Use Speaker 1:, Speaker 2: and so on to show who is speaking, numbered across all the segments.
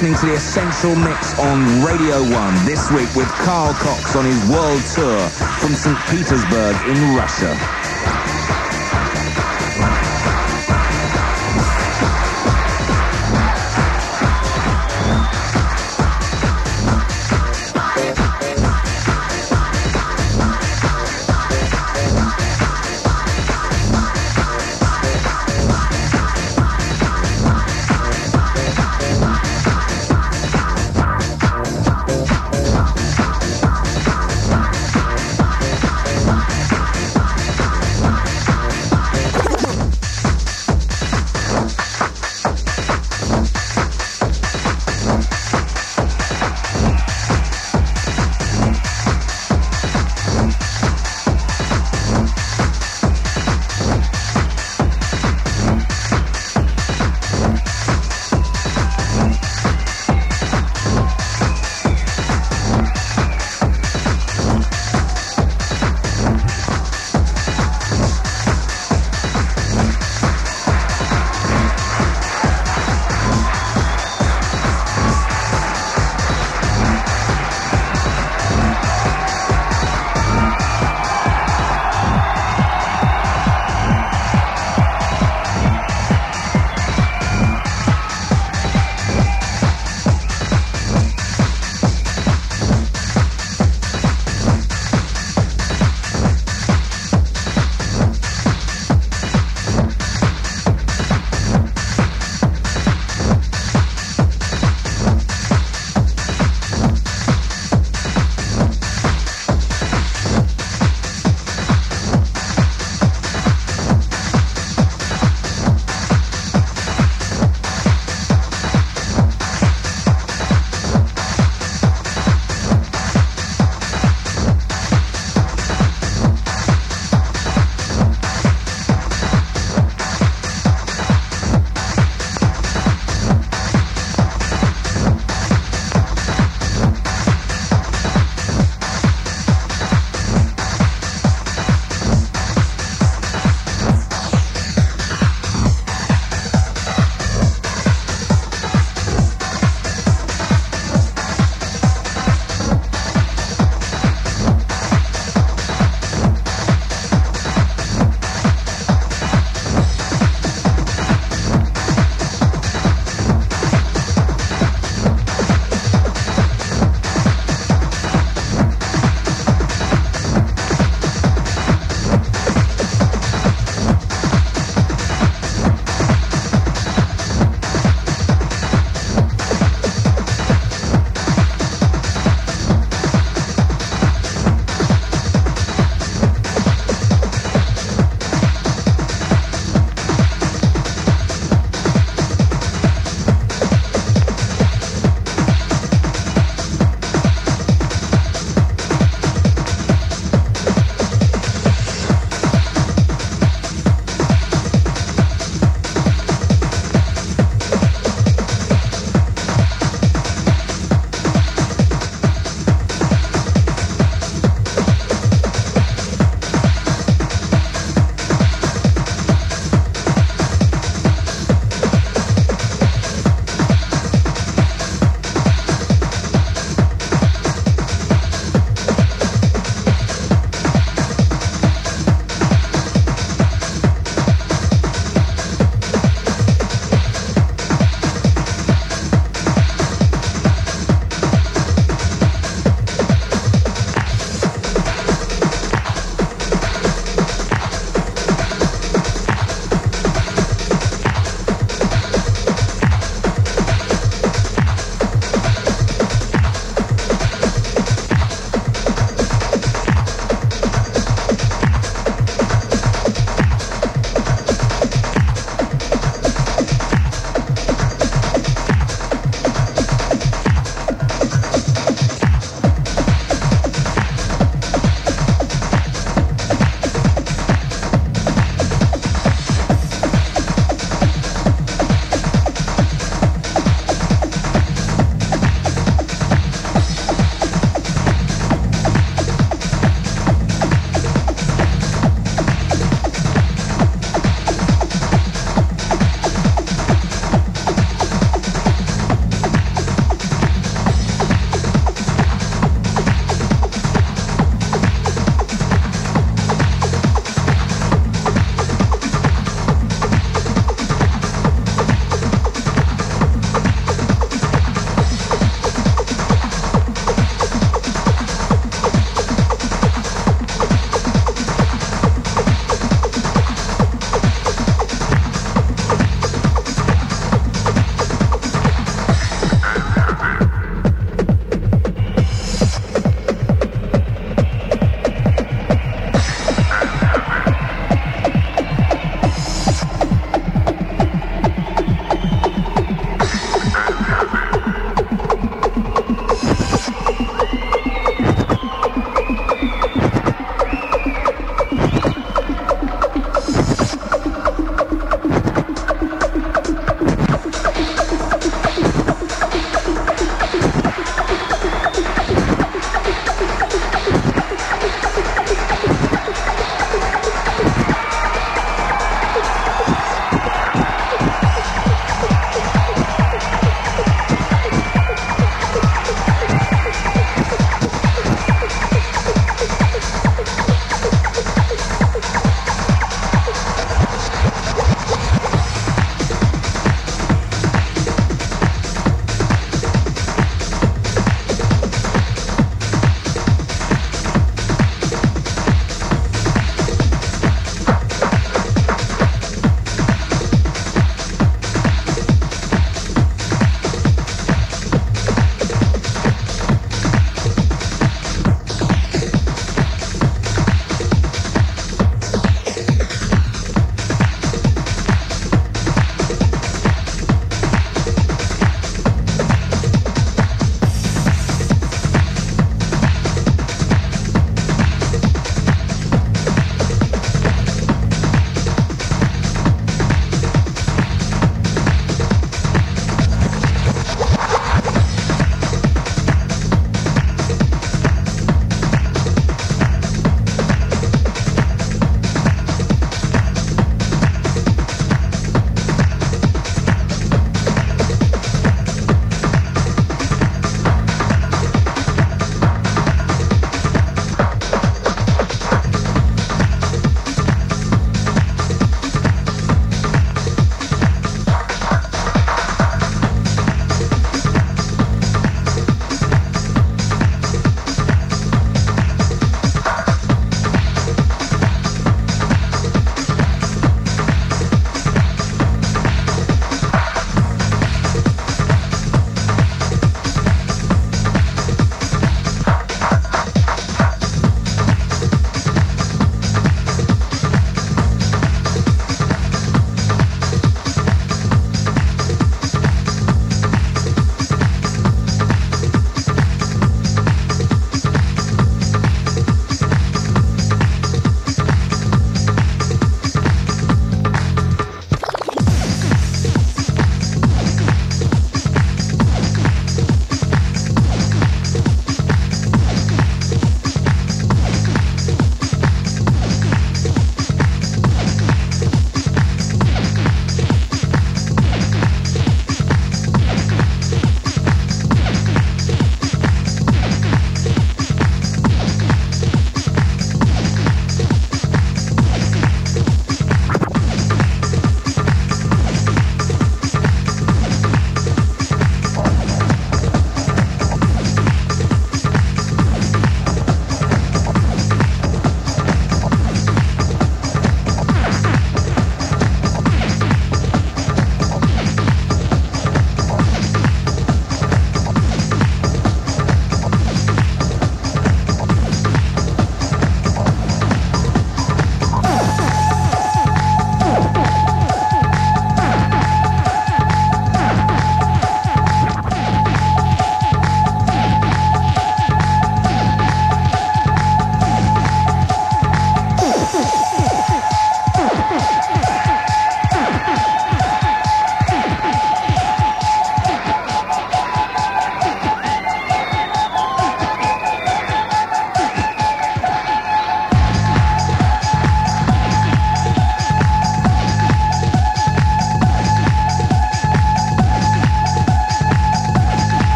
Speaker 1: listening to the Essential Mix on Radio 1 this week with Carl Cox on his world tour from St. Petersburg in Russia.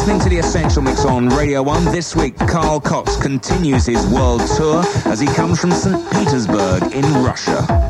Speaker 1: listening to The Essential Mix on Radio 1. This week, Carl Cox continues his world tour as he comes from St. Petersburg in Russia.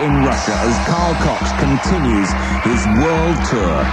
Speaker 1: In Russia as Carl Cox continues his world tour.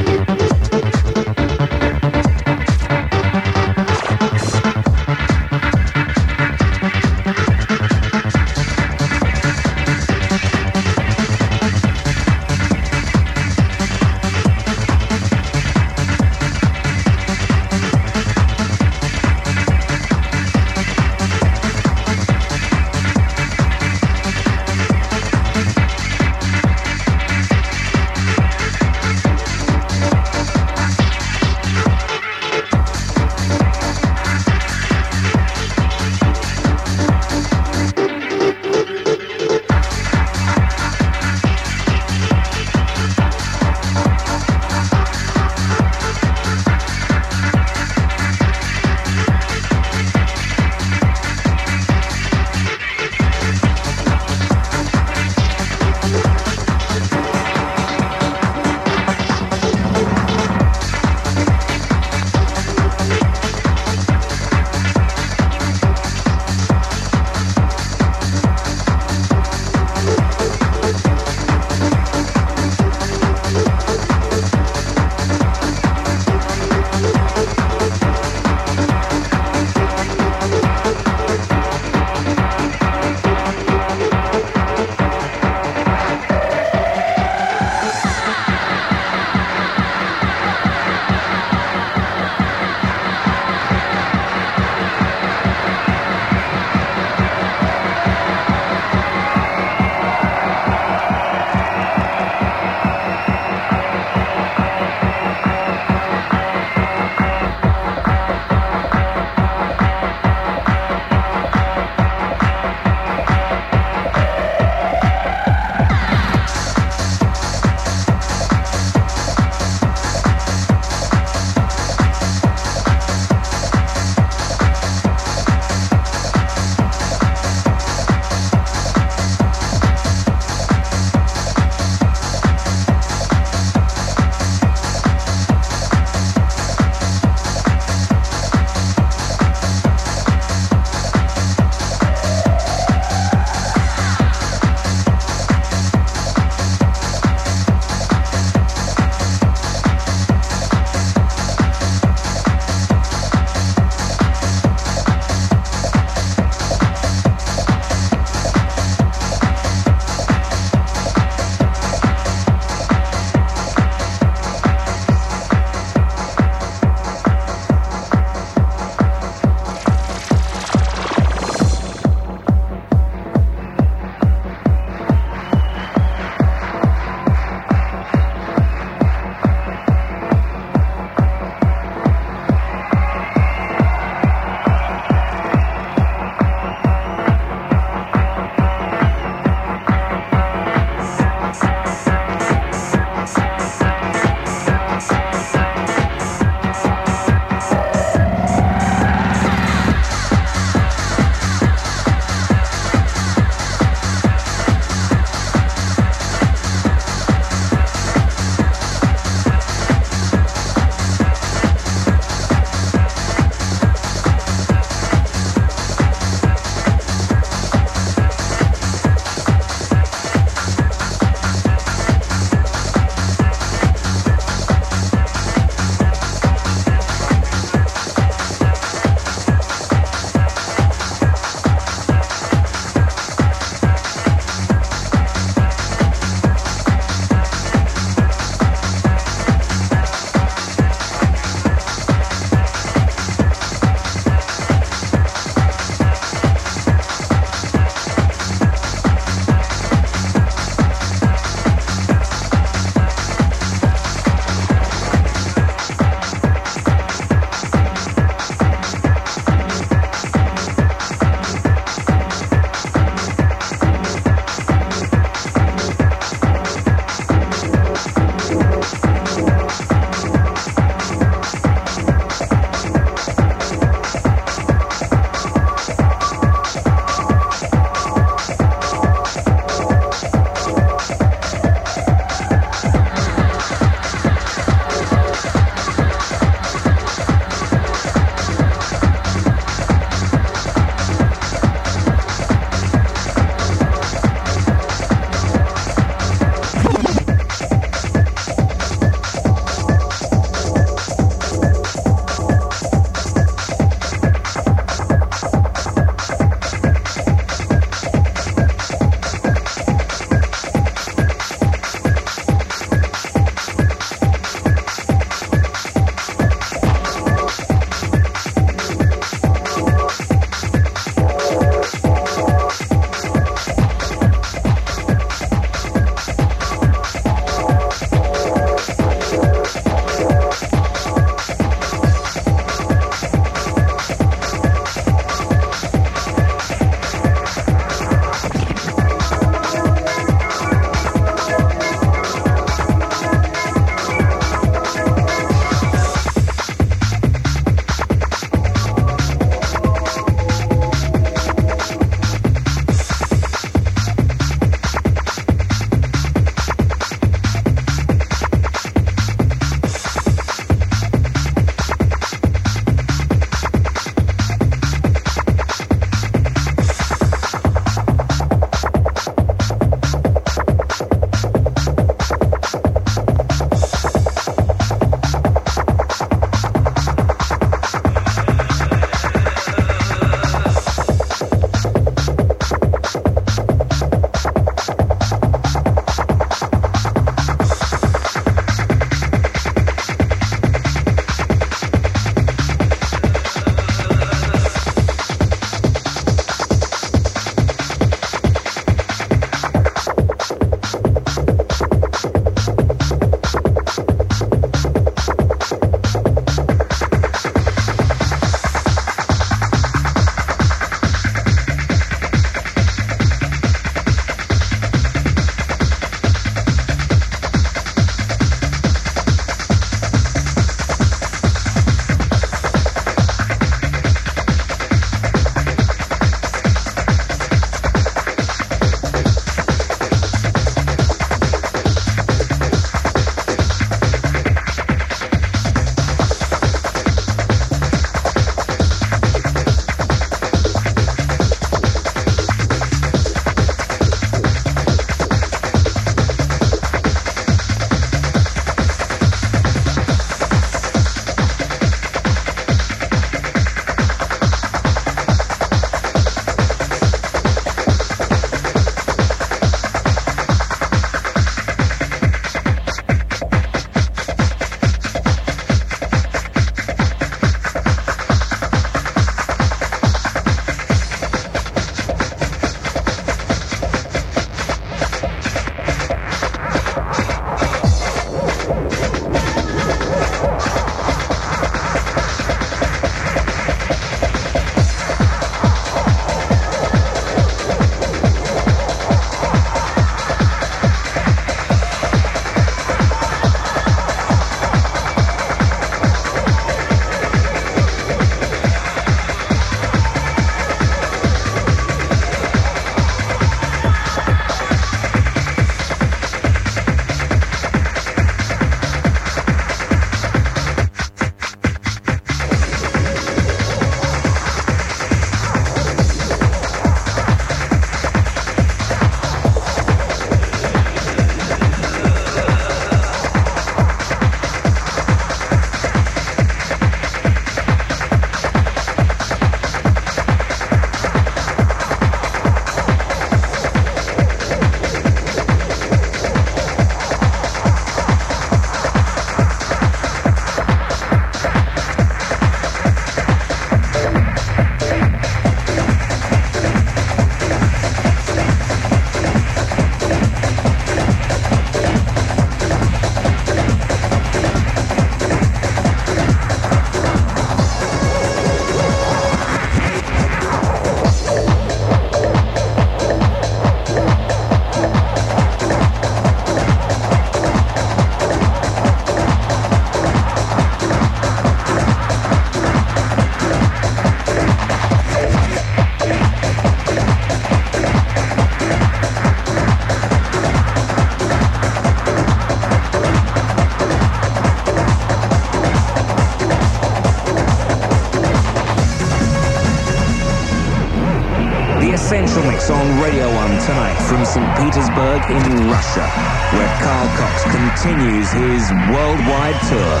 Speaker 1: St. Petersburg in Russia, where Carl Cox continues his worldwide tour.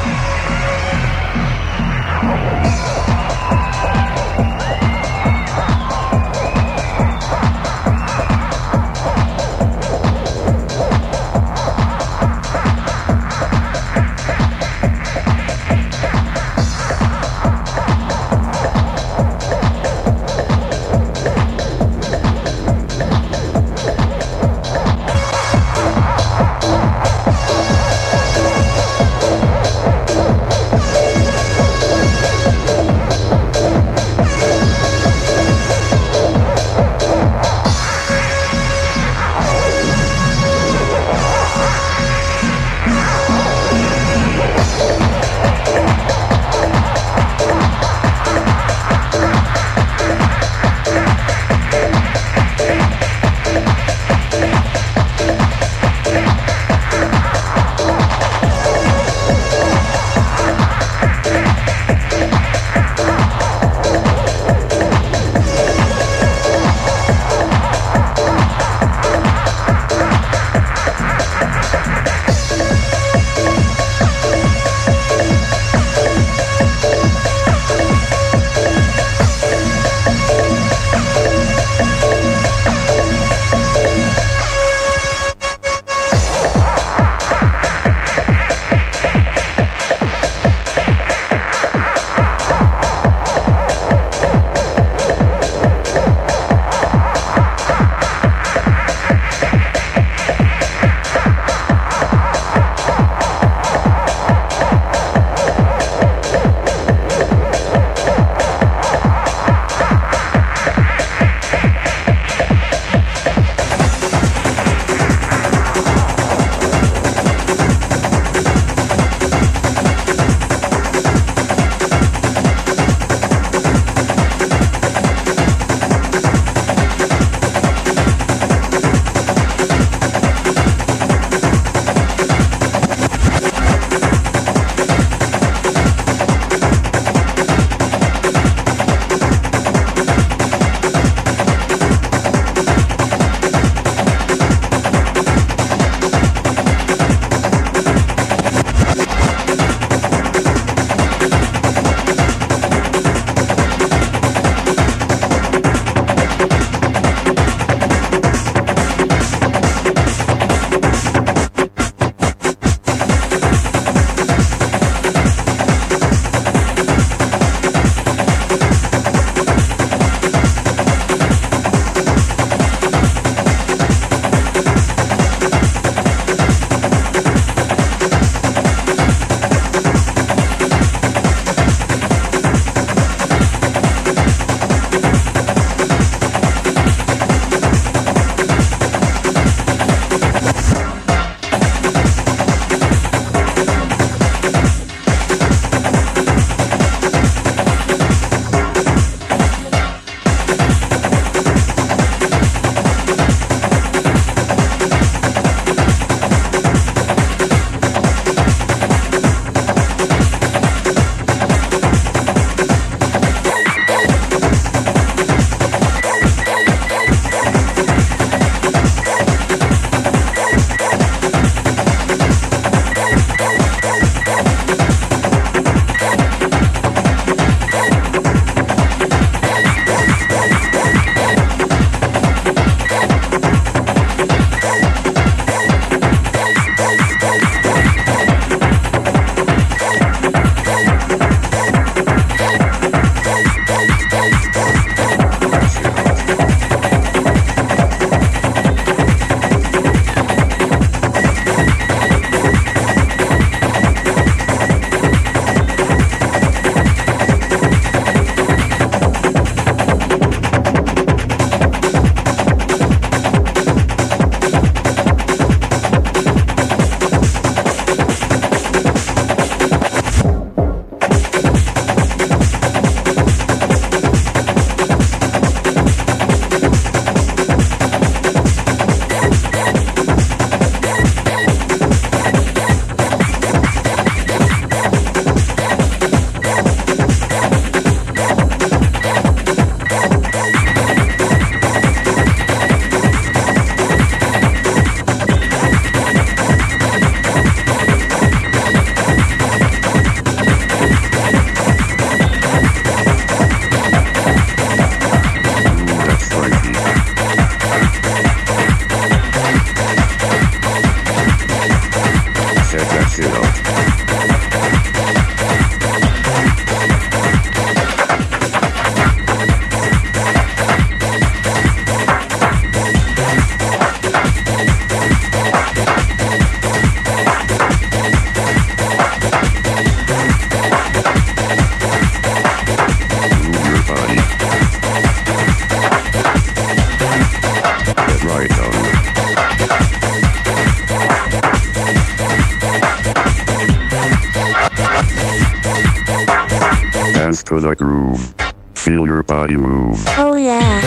Speaker 2: to the groove. Feel your body move.
Speaker 3: Oh yeah.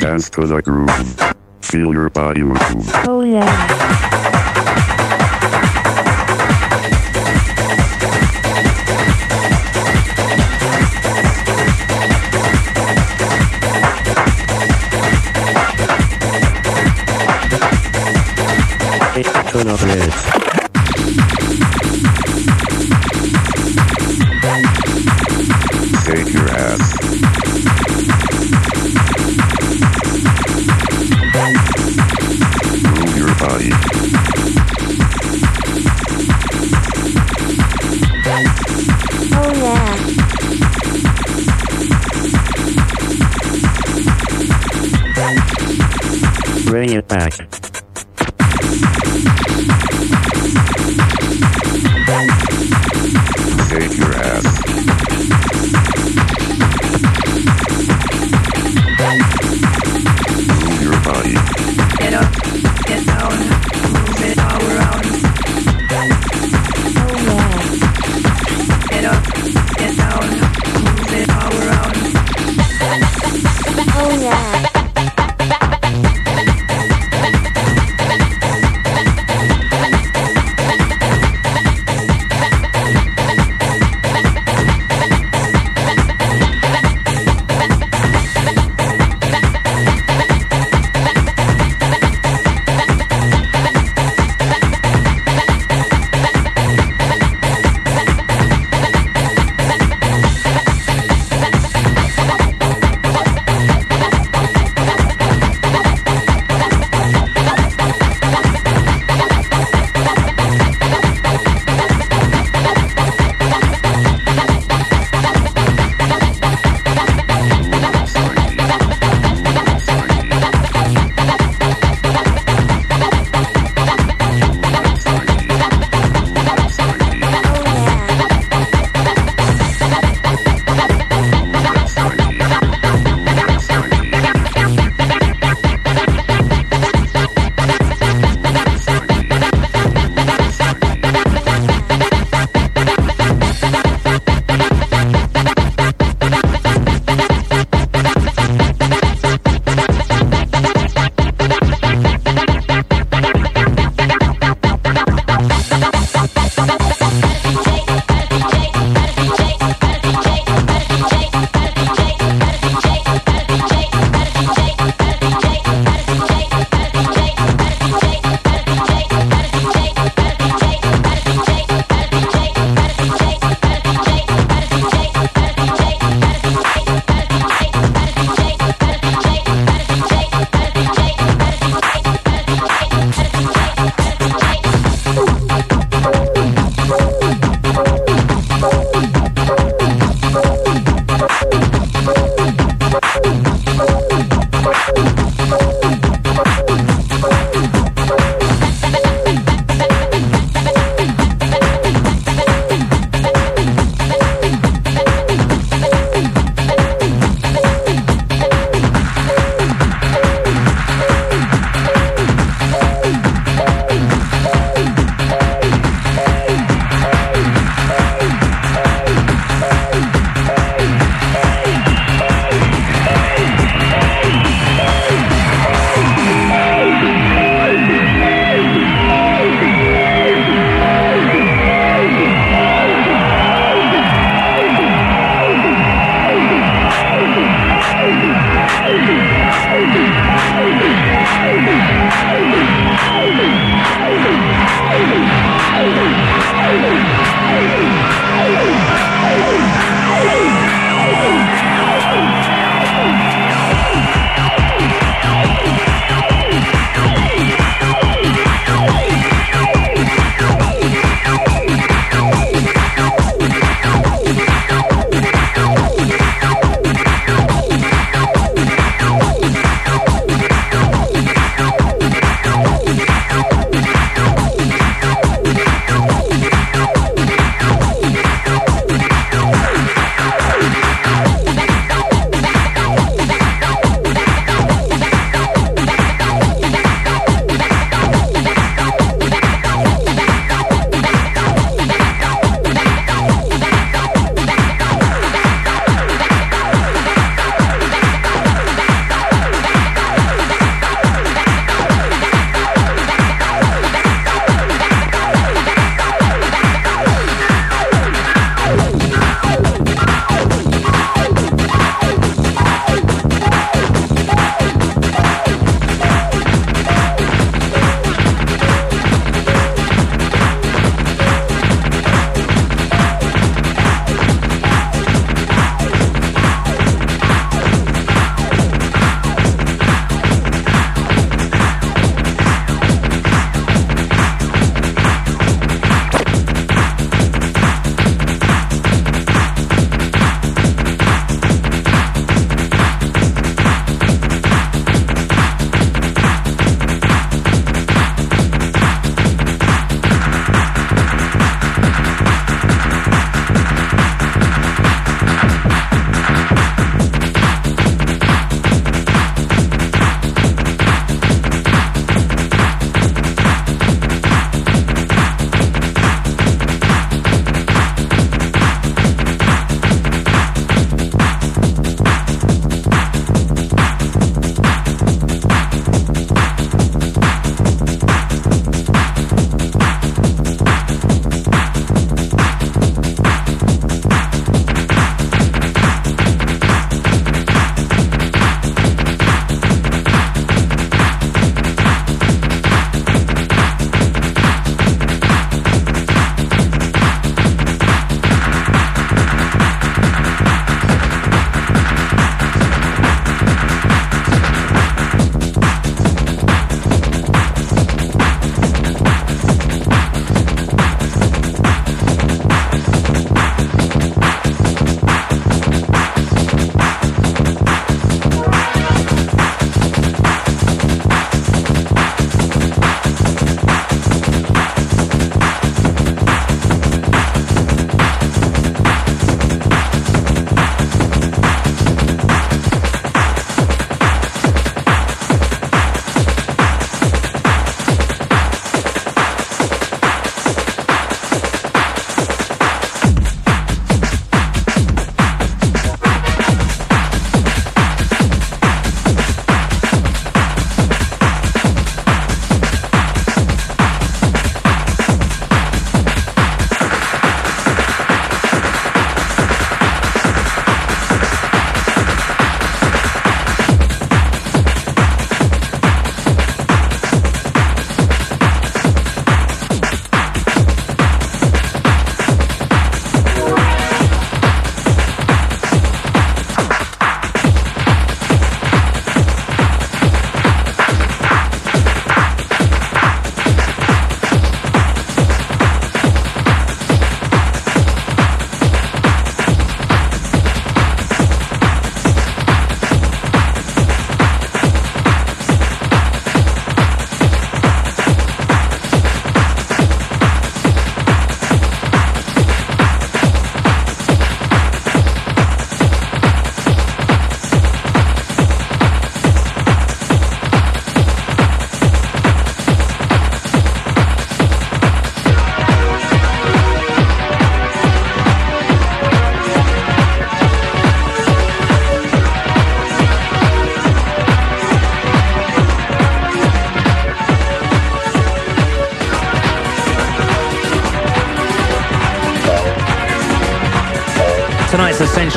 Speaker 2: Dance to the groove. Feel your body move.
Speaker 3: Oh yeah.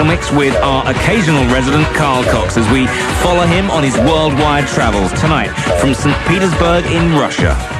Speaker 1: Mix with our occasional resident Carl Cox as we follow him on his worldwide travels tonight from St. Petersburg in Russia.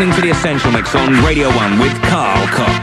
Speaker 1: Listening to The Essential Mix on Radio 1 with Carl Cox.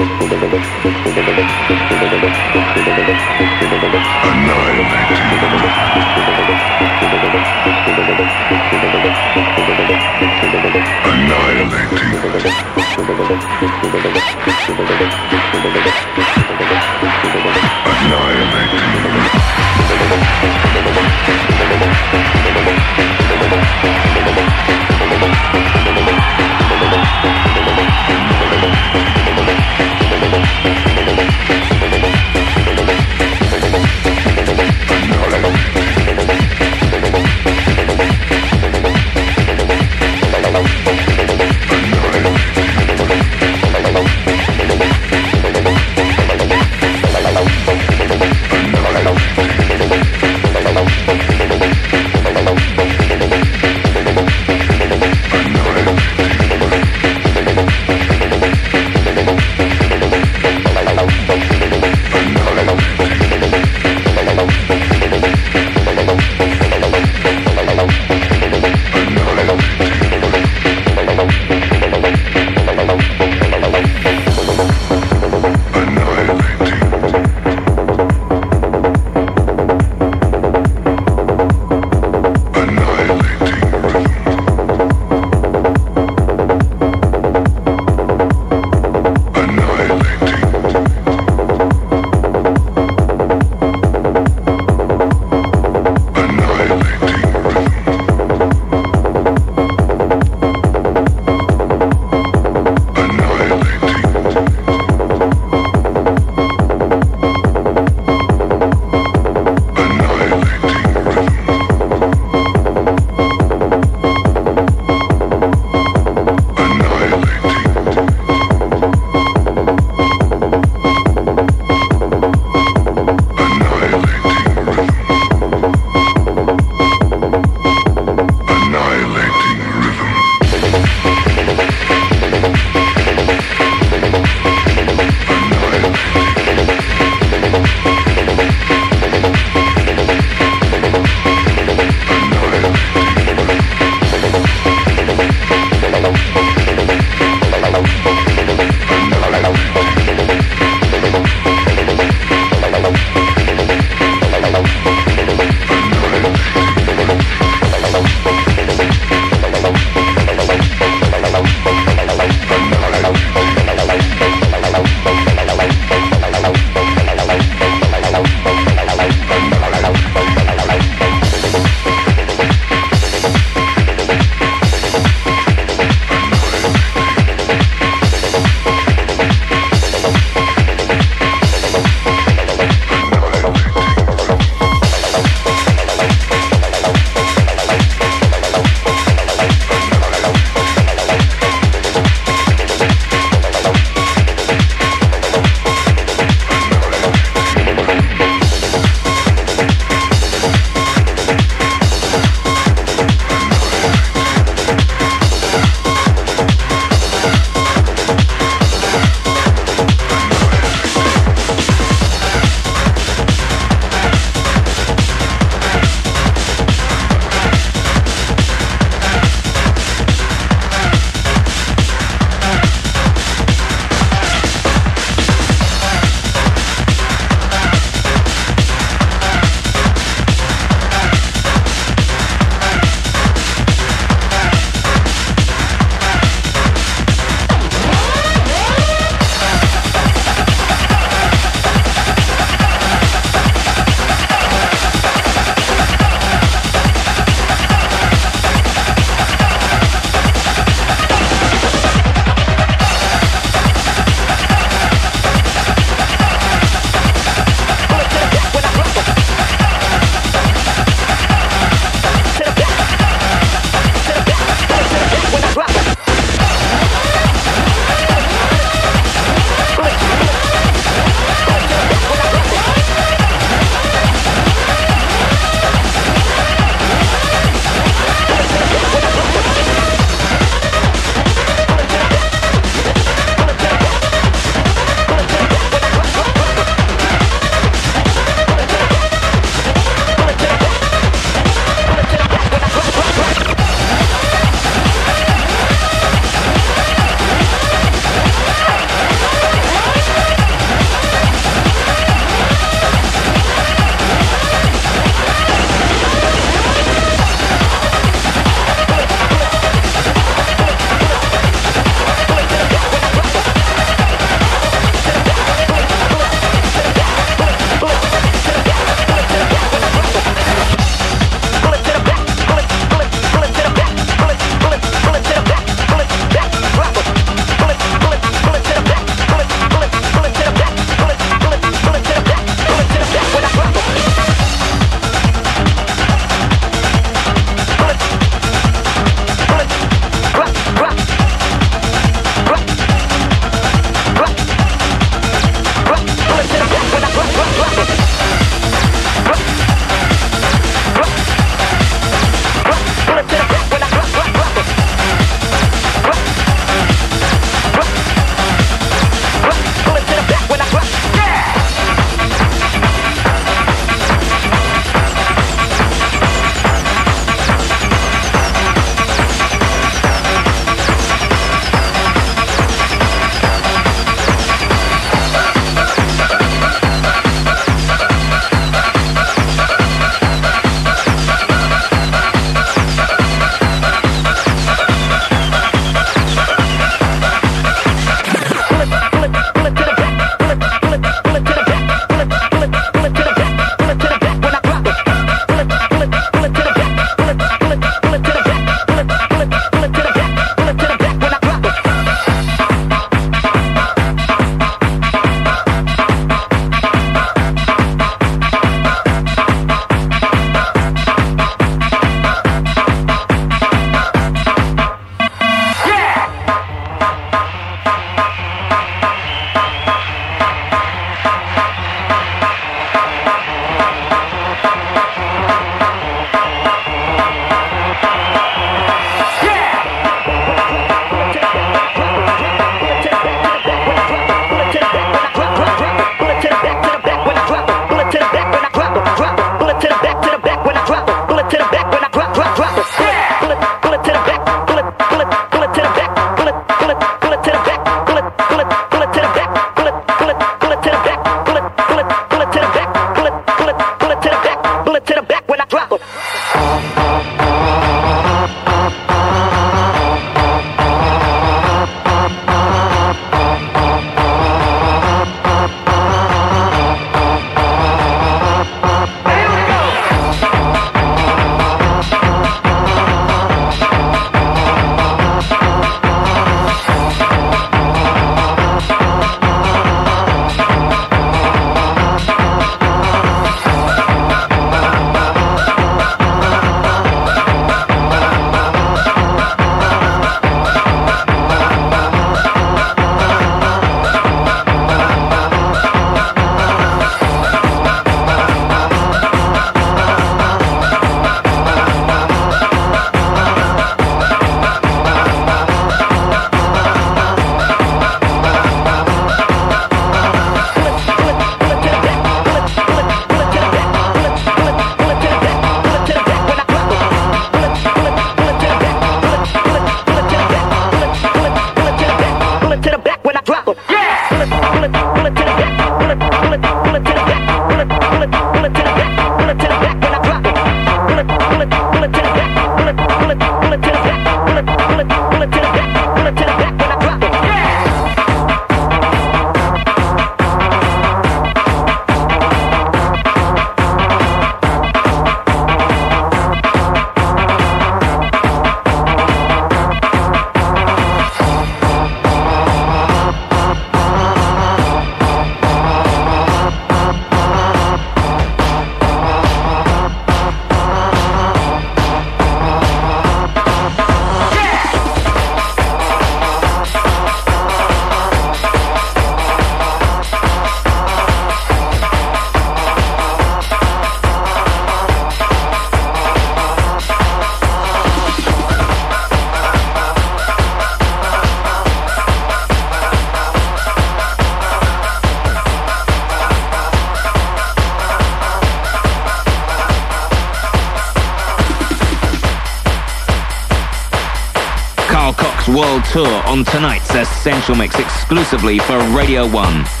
Speaker 1: Tour on tonight's Essential Mix exclusively for Radio 1.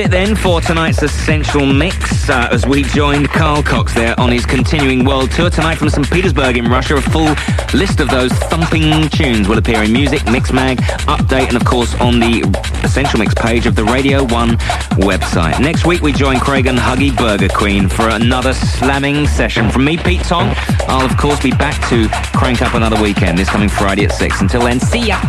Speaker 1: It then for tonight's Essential Mix uh, as we joined Carl Cox there on his continuing world tour tonight from St. Petersburg in Russia. A full list of those thumping tunes will appear in Muzik, Mix Mag, Update, and of course on the Essential Mix page of the Radio 1 website. Next week we join Craig and Huggy Burger Queen for another slamming session. From me, Pete Tong, I'll of course be back to crank up another weekend this coming Friday at 6. Until then, see ya!